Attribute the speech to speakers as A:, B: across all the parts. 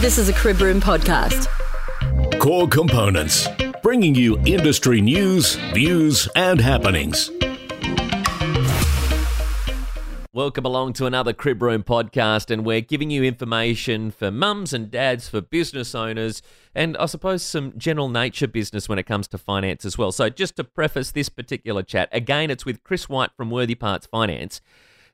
A: This is a Crib Room podcast.
B: Core Components, bringing you industry news, views, and happenings.
C: Welcome along to another Crib Room podcast, and we're giving you information for mums and dads, for business owners, and I suppose some general nature business when it comes to finance as well. So, just to preface this particular chat, again, it's with Chris White from Worthy Parts Finance.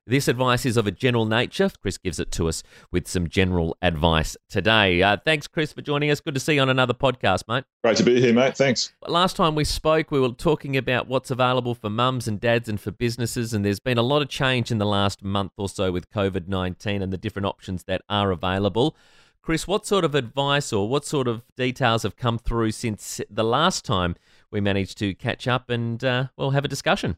C: This advice is of a general nature. Chris gives it to us with some general advice today. Uh, thanks, Chris, for joining us. Good to see you on another podcast, mate.
D: Great to be here, mate. Thanks.
C: Last time we spoke, we were talking about what's available for mums and dads and for businesses, and there's been a lot of change in the last month or so with COVID 19 and the different options that are available. Chris, what sort of advice or what sort of details have come through since the last time we managed to catch up and, uh, well, have a discussion?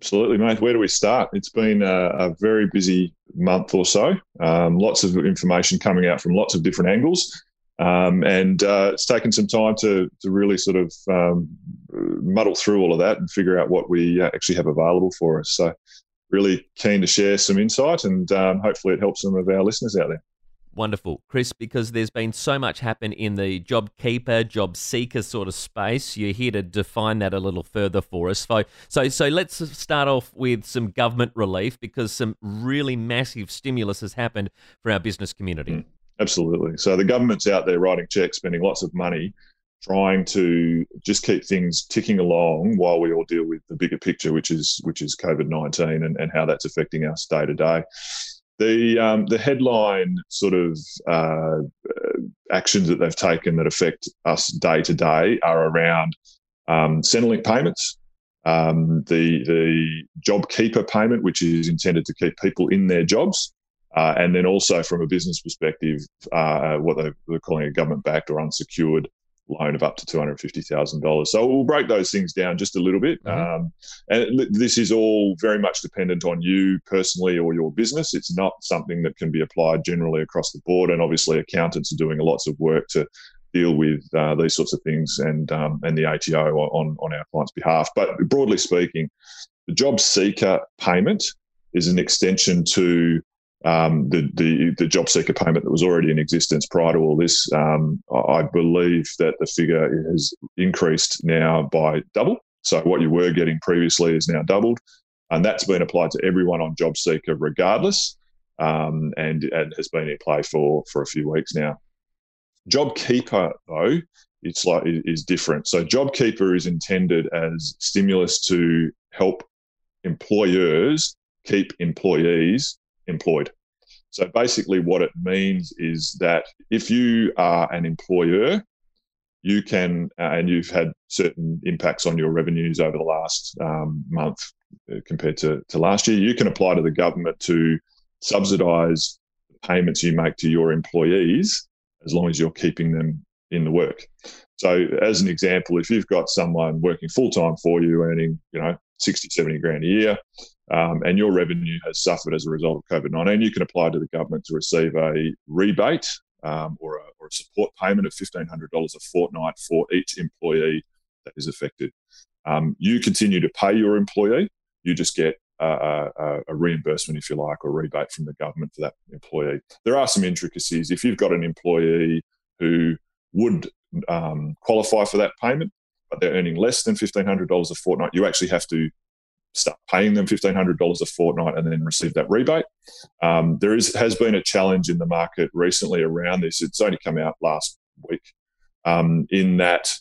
D: Absolutely, mate. Where do we start? It's been a, a very busy month or so. Um, lots of information coming out from lots of different angles. Um, and uh, it's taken some time to, to really sort of um, muddle through all of that and figure out what we uh, actually have available for us. So, really keen to share some insight and um, hopefully it helps some of our listeners out there.
C: Wonderful, Chris, because there's been so much happen in the job keeper, job seeker sort of space. You're here to define that a little further for us. So, so, so let's start off with some government relief because some really massive stimulus has happened for our business community. Mm,
D: absolutely. So the government's out there writing checks, spending lots of money, trying to just keep things ticking along while we all deal with the bigger picture, which is which is COVID nineteen and, and how that's affecting us day to day. The um, the headline sort of uh, actions that they've taken that affect us day to day are around um, Centrelink payments, um, the the JobKeeper payment, which is intended to keep people in their jobs, uh, and then also from a business perspective, uh, what they're calling a government backed or unsecured loan of up to $250,000. So we'll break those things down just a little bit. Mm-hmm. Um, and this is all very much dependent on you personally or your business. It's not something that can be applied generally across the board. And obviously, accountants are doing lots of work to deal with uh, these sorts of things and um, and the ATO on, on our client's behalf. But broadly speaking, the job seeker payment is an extension to um, the, the, the job seeker payment that was already in existence prior to all this, um, I believe that the figure has increased now by double. So what you were getting previously is now doubled, and that's been applied to everyone on job seeker regardless, um, and, and has been in play for for a few weeks now. Job keeper though, it's like is different. So job keeper is intended as stimulus to help employers keep employees employed. So basically, what it means is that if you are an employer, you can, uh, and you've had certain impacts on your revenues over the last um, month uh, compared to, to last year, you can apply to the government to subsidise the payments you make to your employees as long as you're keeping them in the work. So, as an example, if you've got someone working full time for you, earning, you know, 60, 70 grand a year, um, and your revenue has suffered as a result of COVID 19, you can apply to the government to receive a rebate um, or, a, or, a, support payment of $1,500 a fortnight for each employee that is affected. Um, you continue to pay your employee, you just get a, a, a, reimbursement, if you like, or rebate from the government for that employee. There are some intricacies. If you've got an employee who would um, qualify for that payment, but they're earning less than $1,500 a fortnight, you actually have to start paying them $1,500 a fortnight and then receive that rebate. Um, there is has been a challenge in the market recently around this. It's only come out last week um, in that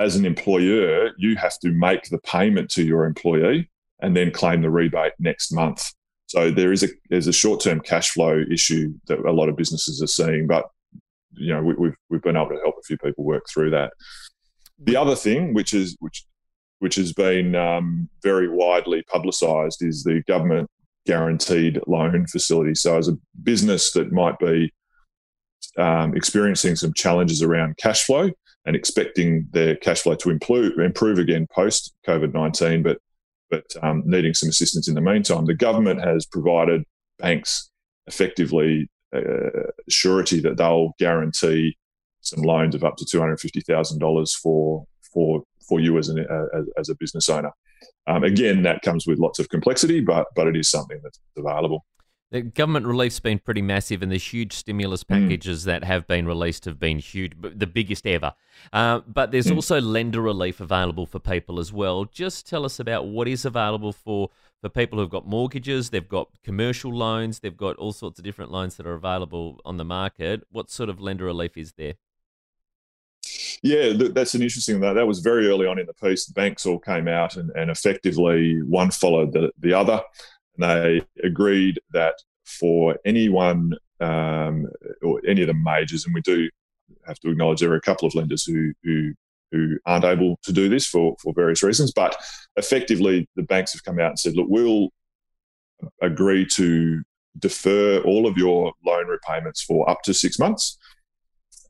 D: as an employer, you have to make the payment to your employee and then claim the rebate next month. So there is a there's a short term cash flow issue that a lot of businesses are seeing, but you know we, we've we've been able to help a few people work through that. The other thing, which is which which has been um, very widely publicised, is the government guaranteed loan facility. So, as a business that might be um, experiencing some challenges around cash flow and expecting their cash flow to improve, improve again post COVID 19, but, but um, needing some assistance in the meantime, the government has provided banks effectively uh, surety that they'll guarantee some loans of up to $250,000 for, for for you as, an, uh, as a business owner. Um, again, that comes with lots of complexity, but but it is something that's available.
C: The government relief's been pretty massive, and the huge stimulus
D: Hmm.
C: packages mm. that have been released have been huge, the biggest ever. Uh, but there's mm. also lender relief available for people as well. Just tell us about what is available for, for people who've got mortgages, they've got commercial loans, they've got all sorts of different loans that are available on the market. What sort of lender relief is there?
D: Yeah, that's an interesting that. That was very early on in the piece. The banks all came out and, and effectively one followed the, the other. And they agreed that for anyone um, or any of the majors, and we do have to acknowledge there are a couple of lenders who who who aren't able to do this for for various reasons, but effectively the banks have come out and said, look, we'll agree to defer all of your loan repayments for up to six months,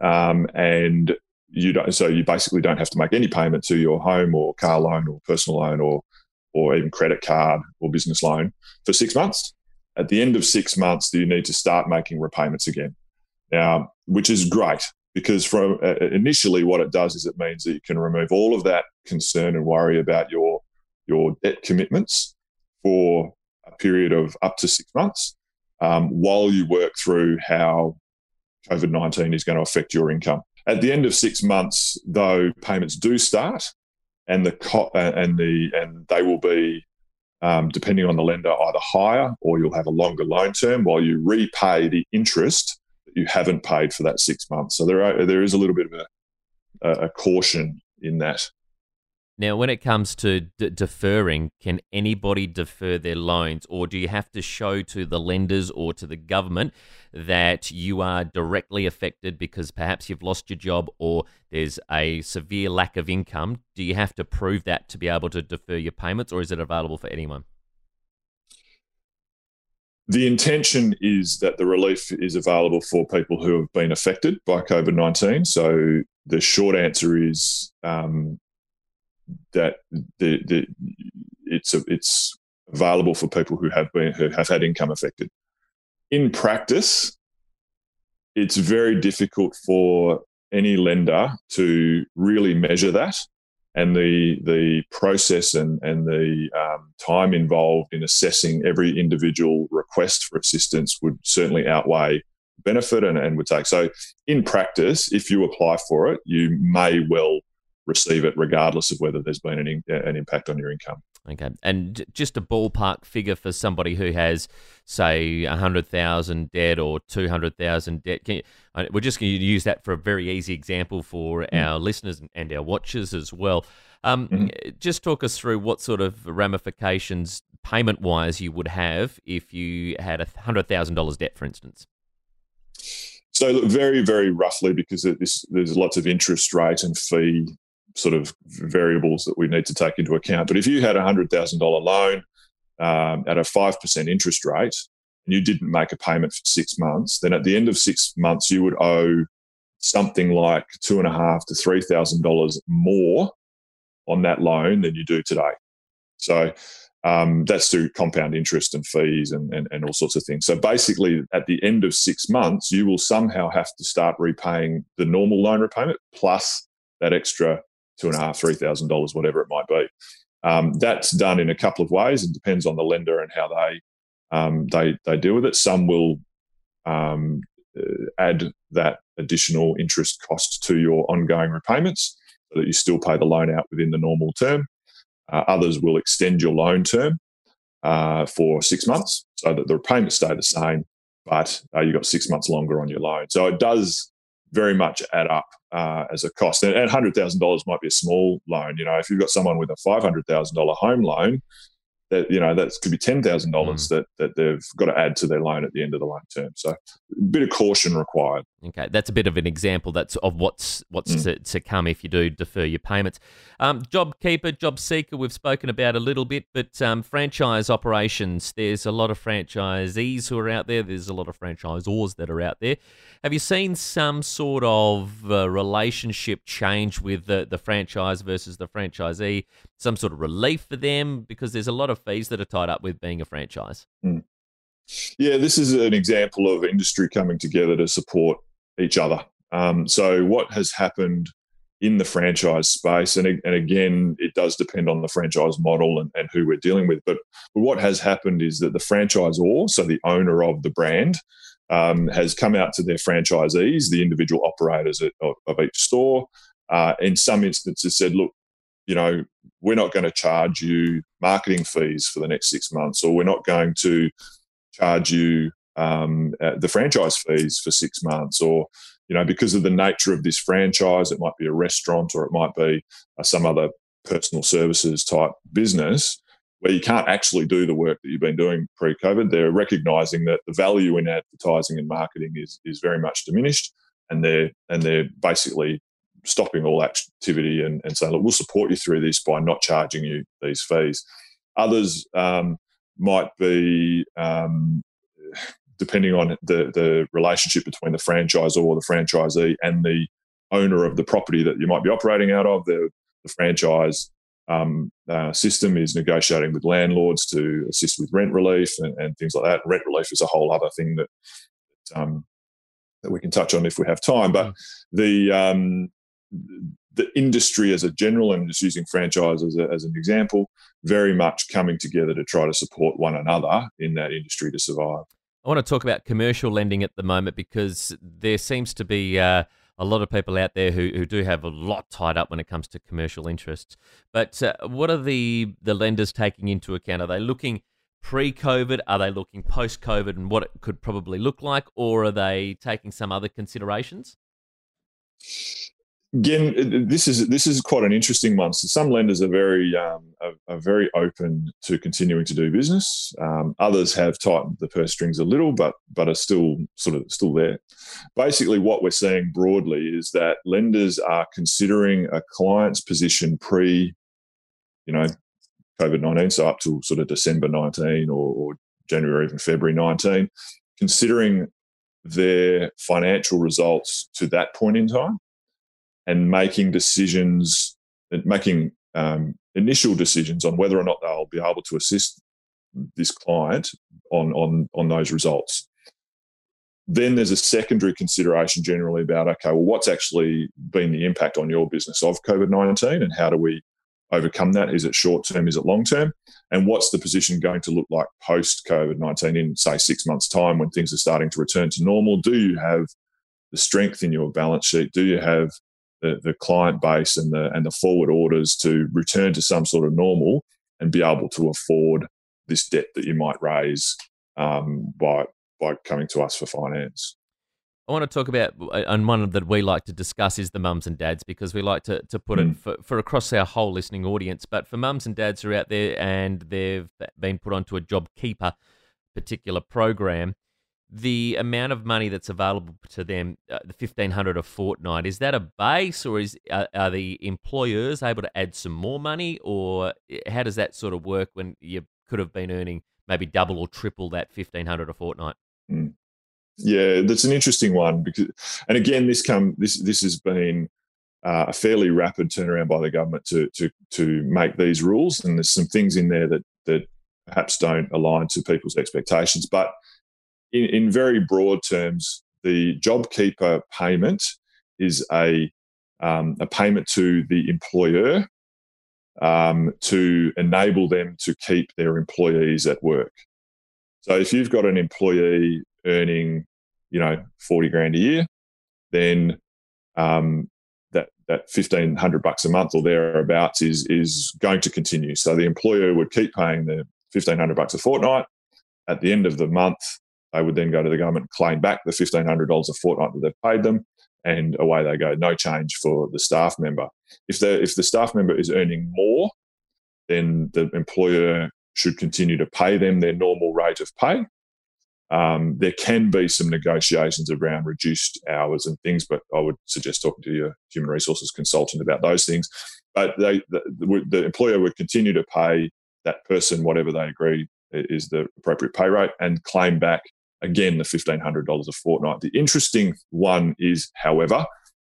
D: um, and you don't. So you basically don't have to make any payment to your home or car loan or personal loan or or even credit card or business loan for six months. At the end of six months, you need to start making repayments again. Now, which is great because from uh, initially, what it does is it means that you can remove all of that concern and worry about your your debt commitments for a period of up to six months, um, while you work through how COVID nineteen is going to affect your income. At the end of six months, though, payments do start, and the co- and the and they will be um, depending on the lender either higher or you'll have a longer loan term while you repay the interest that you haven't paid for that six months. So there are, there is a little bit of a, a caution in that.
C: Now, when it comes to d- deferring, can anybody defer their loans, or do you have to show to the lenders or to the government that you are directly affected because perhaps you've lost your job or there's a severe lack of income? Do you have to prove that to be able to defer your payments, or is it available for anyone?
D: The intention is that the relief is available for people who have been affected by COVID 19. So the short answer is um, that the, the it's a, it's available for people who have been who have had income affected. In practice, it's very difficult for any lender to really measure that, and the the process and and the um, time involved in assessing every individual request for assistance would certainly outweigh benefit and, and would take. So, in practice, if you apply for it, you may well receive it regardless of whether there's been an, in, an impact on your income.
C: Okay, and just a ballpark figure for somebody who has, say, a hundred thousand debt or two hundred thousand debt. You, we're just going to use that for a very easy example for mm. our listeners and our watchers as well. Um, mm-hmm. Just talk us through what sort of ramifications payment-wise you would have if you had a hundred thousand dollars debt, for instance.
D: So, look, very, very roughly, because there's lots of interest rate and fee sort of variables that we need to take into account. But if you had a hundred thousand dollar loan um, at a five percent interest rate and you didn't make a payment for six months, then at the end of six months you would owe something like two and a half to three thousand dollars more on that loan than you do today. So um, that's through compound interest and fees and, and, and all sorts of things. So basically, at the end of six months, you will somehow have to start repaying the normal loan repayment plus that extra two and a half, three thousand dollars, whatever it might be. Um, that's done in a couple of ways. It depends on the lender and how they um, they they deal with it. Some will um, uh, add that additional interest cost to your ongoing repayments so that you still pay the loan out within the normal term. Uh, others will extend your loan term uh, for six months so that the repayments stay the same, but uh, you've got six months longer on your loan. So it does very much add up uh, as a cost. And, and $100,000 might be a small loan. You know, if you've got someone with a $500,000 home loan, that you know that could be ten thousand mm. dollars that that they've got to add to their loan at the end of the loan term. So a bit of caution required.
C: Okay, that's a bit of an example that's of what's what's mm. to, to, come if you do defer your payments. Um, JobKeeper, Job Seeker, we've spoken about a little bit, but um, franchise operations. There's a lot of franchisees who are out there. There's a lot of franchisors that are out there. Have you seen some sort of uh, relationship change with the, the franchise versus the franchisee? Some sort of relief for them because there's a lot of fees that are tied up with being a franchise.
D: Mm. Yeah, this is an example of industry coming together to support each other. Um, so, what has happened in the franchise space. And, and again, it does depend on the franchise model and, and who we're dealing with. But, but what has happened is that the franchisor, so the owner of the brand, um, has come out to their franchisees, the individual operators of, of each store. Uh, in some instances, said, "Look, you know, we're not going to charge you marketing fees for the next six months, or we're not going to charge you um, uh, the franchise fees for six months, or you know, because of the nature of this franchise, it might be a restaurant or it might be uh, some other personal services type business where you can't actually do the work that you've been doing pre-COVID. They're recognizing that the value in advertising and marketing is is very much diminished, and they're and they're basically stopping all activity and, and saying, look, we'll support you through this by not charging you these fees. Others um, might be um, depending on the, the relationship between the franchisor or the franchisee and the owner of the property that you might be operating out of. The, the franchise um, uh, system is negotiating with landlords to assist with rent relief and, and, things like that. Rent relief is a whole other thing that um, that we can touch on if we have time. But mm. the um, the industry as a general, and just using franchise as, as an example, very much coming together to try to support one another in that industry to survive.
C: I want to talk about commercial lending at the moment because there seems to be uh, a lot of people out there who, who do have a lot tied up when it comes to commercial interests. But uh, what are the, the lenders taking into account? Are they looking pre COVID? Are they looking post COVID and what it could probably look like? Or are they taking some other considerations?
D: Again, this is this is quite an interesting one. So some lenders are very um, are, are, very open to continuing to do business. Um, others have tightened the purse strings a little, but but are still sort of still there. Basically, what we're seeing broadly is that lenders are considering a client's position pre, you know, COVID nineteen, so up to sort of December nineteen or, or January even February nineteen, considering their financial results to that point in time and making decisions, making um, initial decisions on whether or not they'll be able to assist this client on on on those results. Then there's a secondary consideration generally about okay, well, what's actually been the impact on your business of COVID nineteen, and how do we overcome that? Is it short term? Is it long term? And what's the position going to look like post COVID nineteen in say six months' time when things are starting to return to normal? Do you have the strength in your balance sheet? Do you have the, the client base and the and the forward orders to return to some sort of normal and be able to afford this debt that you might raise um, by by coming to us for finance.
C: I want to talk about, and one that we like to discuss is the mums and dads because we like to, to put mm. it for, for across our whole listening audience. But for mums and dads who are out there and they've been put onto a job keeper particular program, the amount of money that's available to them, uh, the fifteen hundred a fortnight, is that a base, or is uh, are the employers able to add some more money, or eh, how does that sort of work when you could have been earning maybe double or triple that fifteen hundred a fortnight?
D: Mm. Yeah, that's an interesting one because, and again, this come this this has been uh, a fairly rapid turnaround by the government to to to make these rules, and there's some things in there that that perhaps don't align to people's expectations, but in, in very broad terms, the JobKeeper payment is a, um, a payment to the employer um, to enable them to keep their employees at work. So if you've got an employee earning, you know, 40 grand a year, then um, that, that 1500 bucks a month or thereabouts is, is going to continue. So the employer would keep paying the 1500 bucks a fortnight. At the end of the month, they would then go to the government and claim back the $1,500 a fortnight that they've paid them, and away they go. No change for the staff member. If the if the staff member is earning more, then the employer should continue to pay them their normal rate of pay. Um, there can be some negotiations around reduced hours and things, but I would suggest talking to your human resources consultant about those things. But they, the, the employer would continue to pay that person whatever they agree is the appropriate pay rate and claim back again, the $1,500 a fortnight. The interesting one is, however,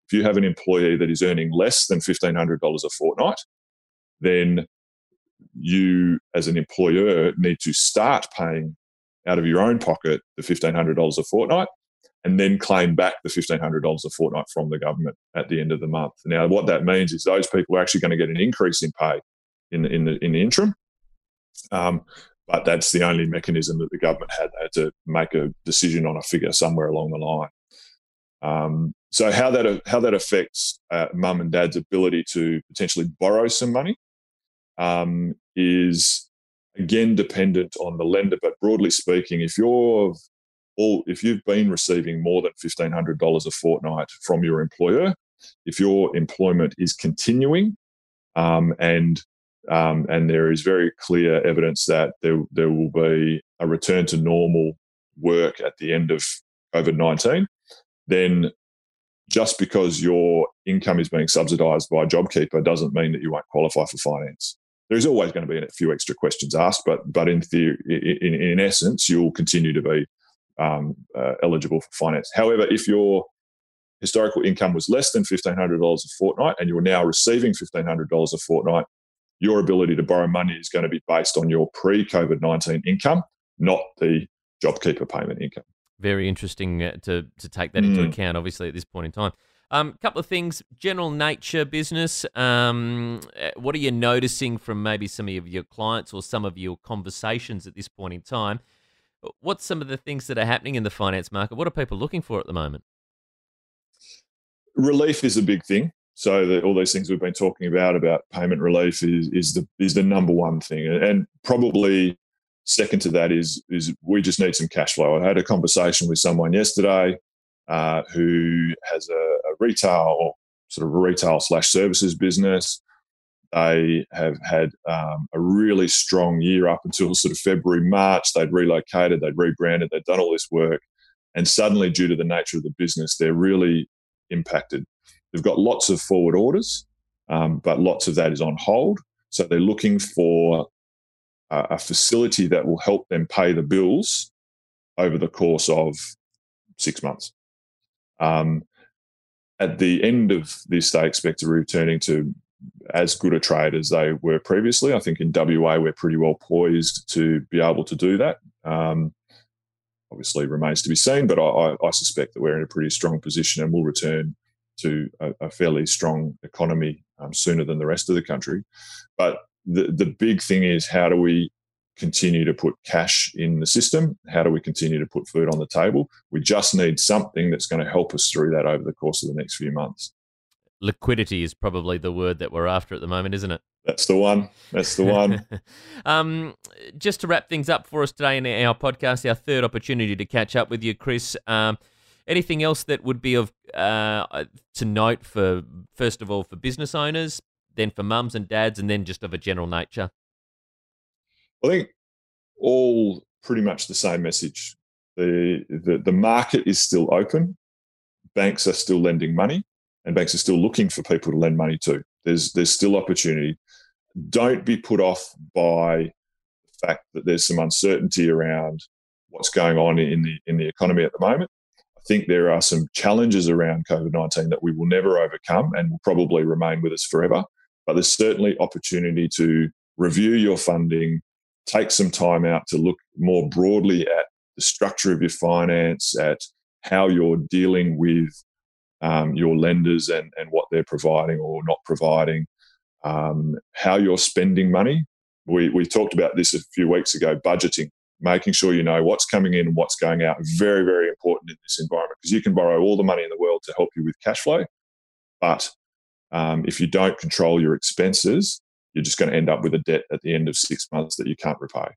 D: if you have an employee that is earning less than $1,500 a fortnight, then you, as an employer, need to start paying out of your own pocket the $1,500 a fortnight and then claim back the $1,500 a fortnight from the government at the end of the month. Now, what that means is those people are actually going to get an increase in pay in the, in the, in the interim. Um, but that's the only mechanism that the government had. They had to make a decision on a figure somewhere along the line. Um, so how that how that affects uh, mum and dad's ability to potentially borrow some money um, is again dependent on the lender. But broadly speaking, if you're all if you've been receiving more than fifteen hundred dollars a fortnight from your employer, if your employment is continuing um, and um, and there is very clear evidence that there there will be a return to normal work at the end of COVID nineteen, then just because your income is being subsidised by JobKeeper doesn't mean that you won't qualify for finance. There's always going to be a few extra questions asked, but but in theory, in, in essence, you'll continue to be um, uh, eligible for finance. However, if your historical income was less than $1,500 a fortnight and you're now receiving $1,500 a fortnight, your ability to borrow money is going to be based on your pre COVID 19 income, not the JobKeeper payment income.
C: Very interesting uh, to, to take that mm. into account, obviously, at this point in time. A um, couple of things, general nature business. Um, uh, what are you noticing from maybe some of your clients or some of your conversations at this point in time? What's some of the things that are happening in the finance market? What are people looking for at the moment?
D: Relief is a big thing. So the, all these things we've been talking about about payment relief is is the is the number one thing, and probably second to that is is we just need some cash flow. I had a conversation with someone yesterday uh, who has a, a retail or sort of retail slash services business. They have had um, a really strong year up until sort of February, March. They'd relocated, they'd rebranded, they'd done all this work. And suddenly, due to the nature of the business, they're really impacted. They've got lots of forward orders, um, but lots of that is on hold. So they're looking for a, a facility that will help them pay the bills over the course of six months. Um, at the end of this, they expect to be returning to as good a trade as they were previously. I think in WA, we're pretty well poised to be able to do that. Um, obviously, remains to be seen, but I, I, suspect that we're in a pretty strong position and will return to a, a fairly strong economy um, sooner than the rest of the country. But the, the big thing is how do we continue to put cash in the system? How do we continue to put food on the table? We just need something that's going to help us through that over the course of the next few months.
C: Liquidity is probably the word that we're after at the moment, isn't it?
D: That's the one. That's the one.
C: um, just to wrap things up for us today in our podcast, our third opportunity to catch up with you, Chris. Um, anything else that would be of uh, to note for first of all for business owners, then for mums and dads, and then just of a general nature?
D: I think all pretty much the same message. The, the, the market is still open. Banks are still lending money, and banks are still looking for people to lend money to. There's there's still opportunity. Don't be put off by the fact that there's some uncertainty around what's going on in the in the economy at the moment. Think there are some challenges around COVID nineteen that we will never overcome and will probably remain with us forever. But there's certainly opportunity to review your funding, take some time out to look more broadly at the structure of your finance, at how you're dealing with um, your lenders and, and what they're providing or not providing, um, how you're spending money. We, we talked about this a few weeks ago budgeting, making sure you know what's coming in and what's going out. Very, very important in this environment because you can borrow all the money in the world to help you with cash flow. But um, if you don't control your expenses, you're just going to end up with a debt at the end of six months that you can't repay.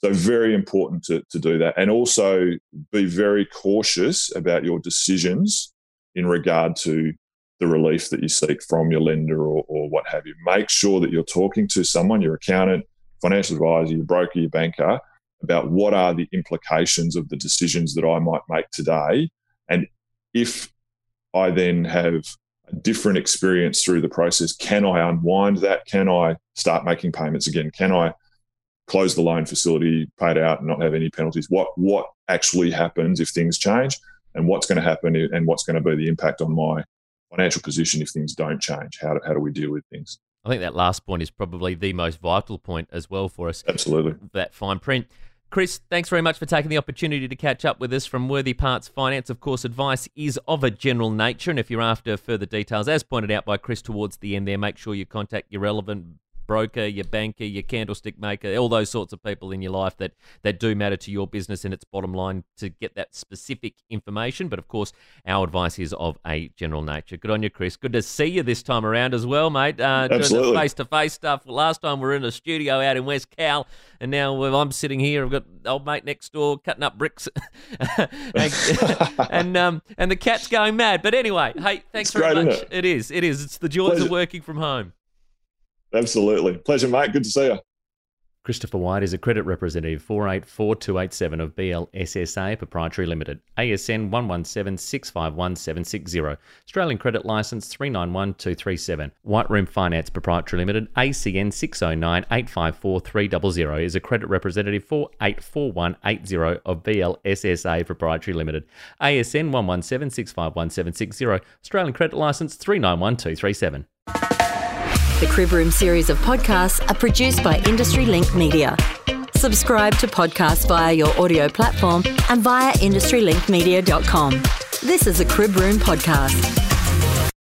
D: So, very important to, to do that. And also be very cautious about your decisions in regard to the relief that you seek from your lender or, or what have you. Make sure that you're talking to someone, your accountant, financial advisor, your broker, your banker, about what are the implications of the decisions that I might make today. And if I then have a different experience through the process. Can I unwind that? Can I start making payments again? Can I close the loan facility, pay it out, and not have any penalties? What what actually happens if things change, and what's going to happen, and what's going to be the impact on my financial position if things don't change? How do, how do we deal with things?
C: I think that last point is probably the most vital point as well for us.
D: Absolutely,
C: that fine print. Chris, thanks very much for taking the opportunity to catch up with us from Worthy Parts Finance. Of course, advice is of a general nature, and if you're after further details, as pointed out by Chris towards the end there, make sure you contact your relevant broker, your banker, your candlestick maker, all those sorts of people in your life that that do matter to your business and its bottom line to get that specific information. But of course, our advice is of a general nature. Good on you, Chris. Good to see you this time around as well, mate. Uh,
D: Absolutely.
C: Face to face stuff. Last time we were in a studio out in West Cal, and now I'm sitting here. I've got old mate next door cutting up bricks, and and, um, and the cat's going mad. But anyway, hey, thanks
D: It's
C: very
D: great,
C: much.
D: isn't
C: it is. It is. It's the joys of working from home.
D: Absolutely. Pleasure, mate. Good to see you.
E: Christopher White is a credit representative 484287 of BLSSA Proprietary Limited, ASN 117651760, Australian Credit Licence 391237. White Room Finance Proprietary Limited, ACN 609854300 is a credit representative 484180 of BLSSA Proprietary Limited, ASN 117651760, Australian Credit Licence 391237.
A: The Crib Room series of podcasts are produced by Industry Link Media. Subscribe to podcasts via your audio platform and via industrylinkmedia.com. This is a Crib Room podcast.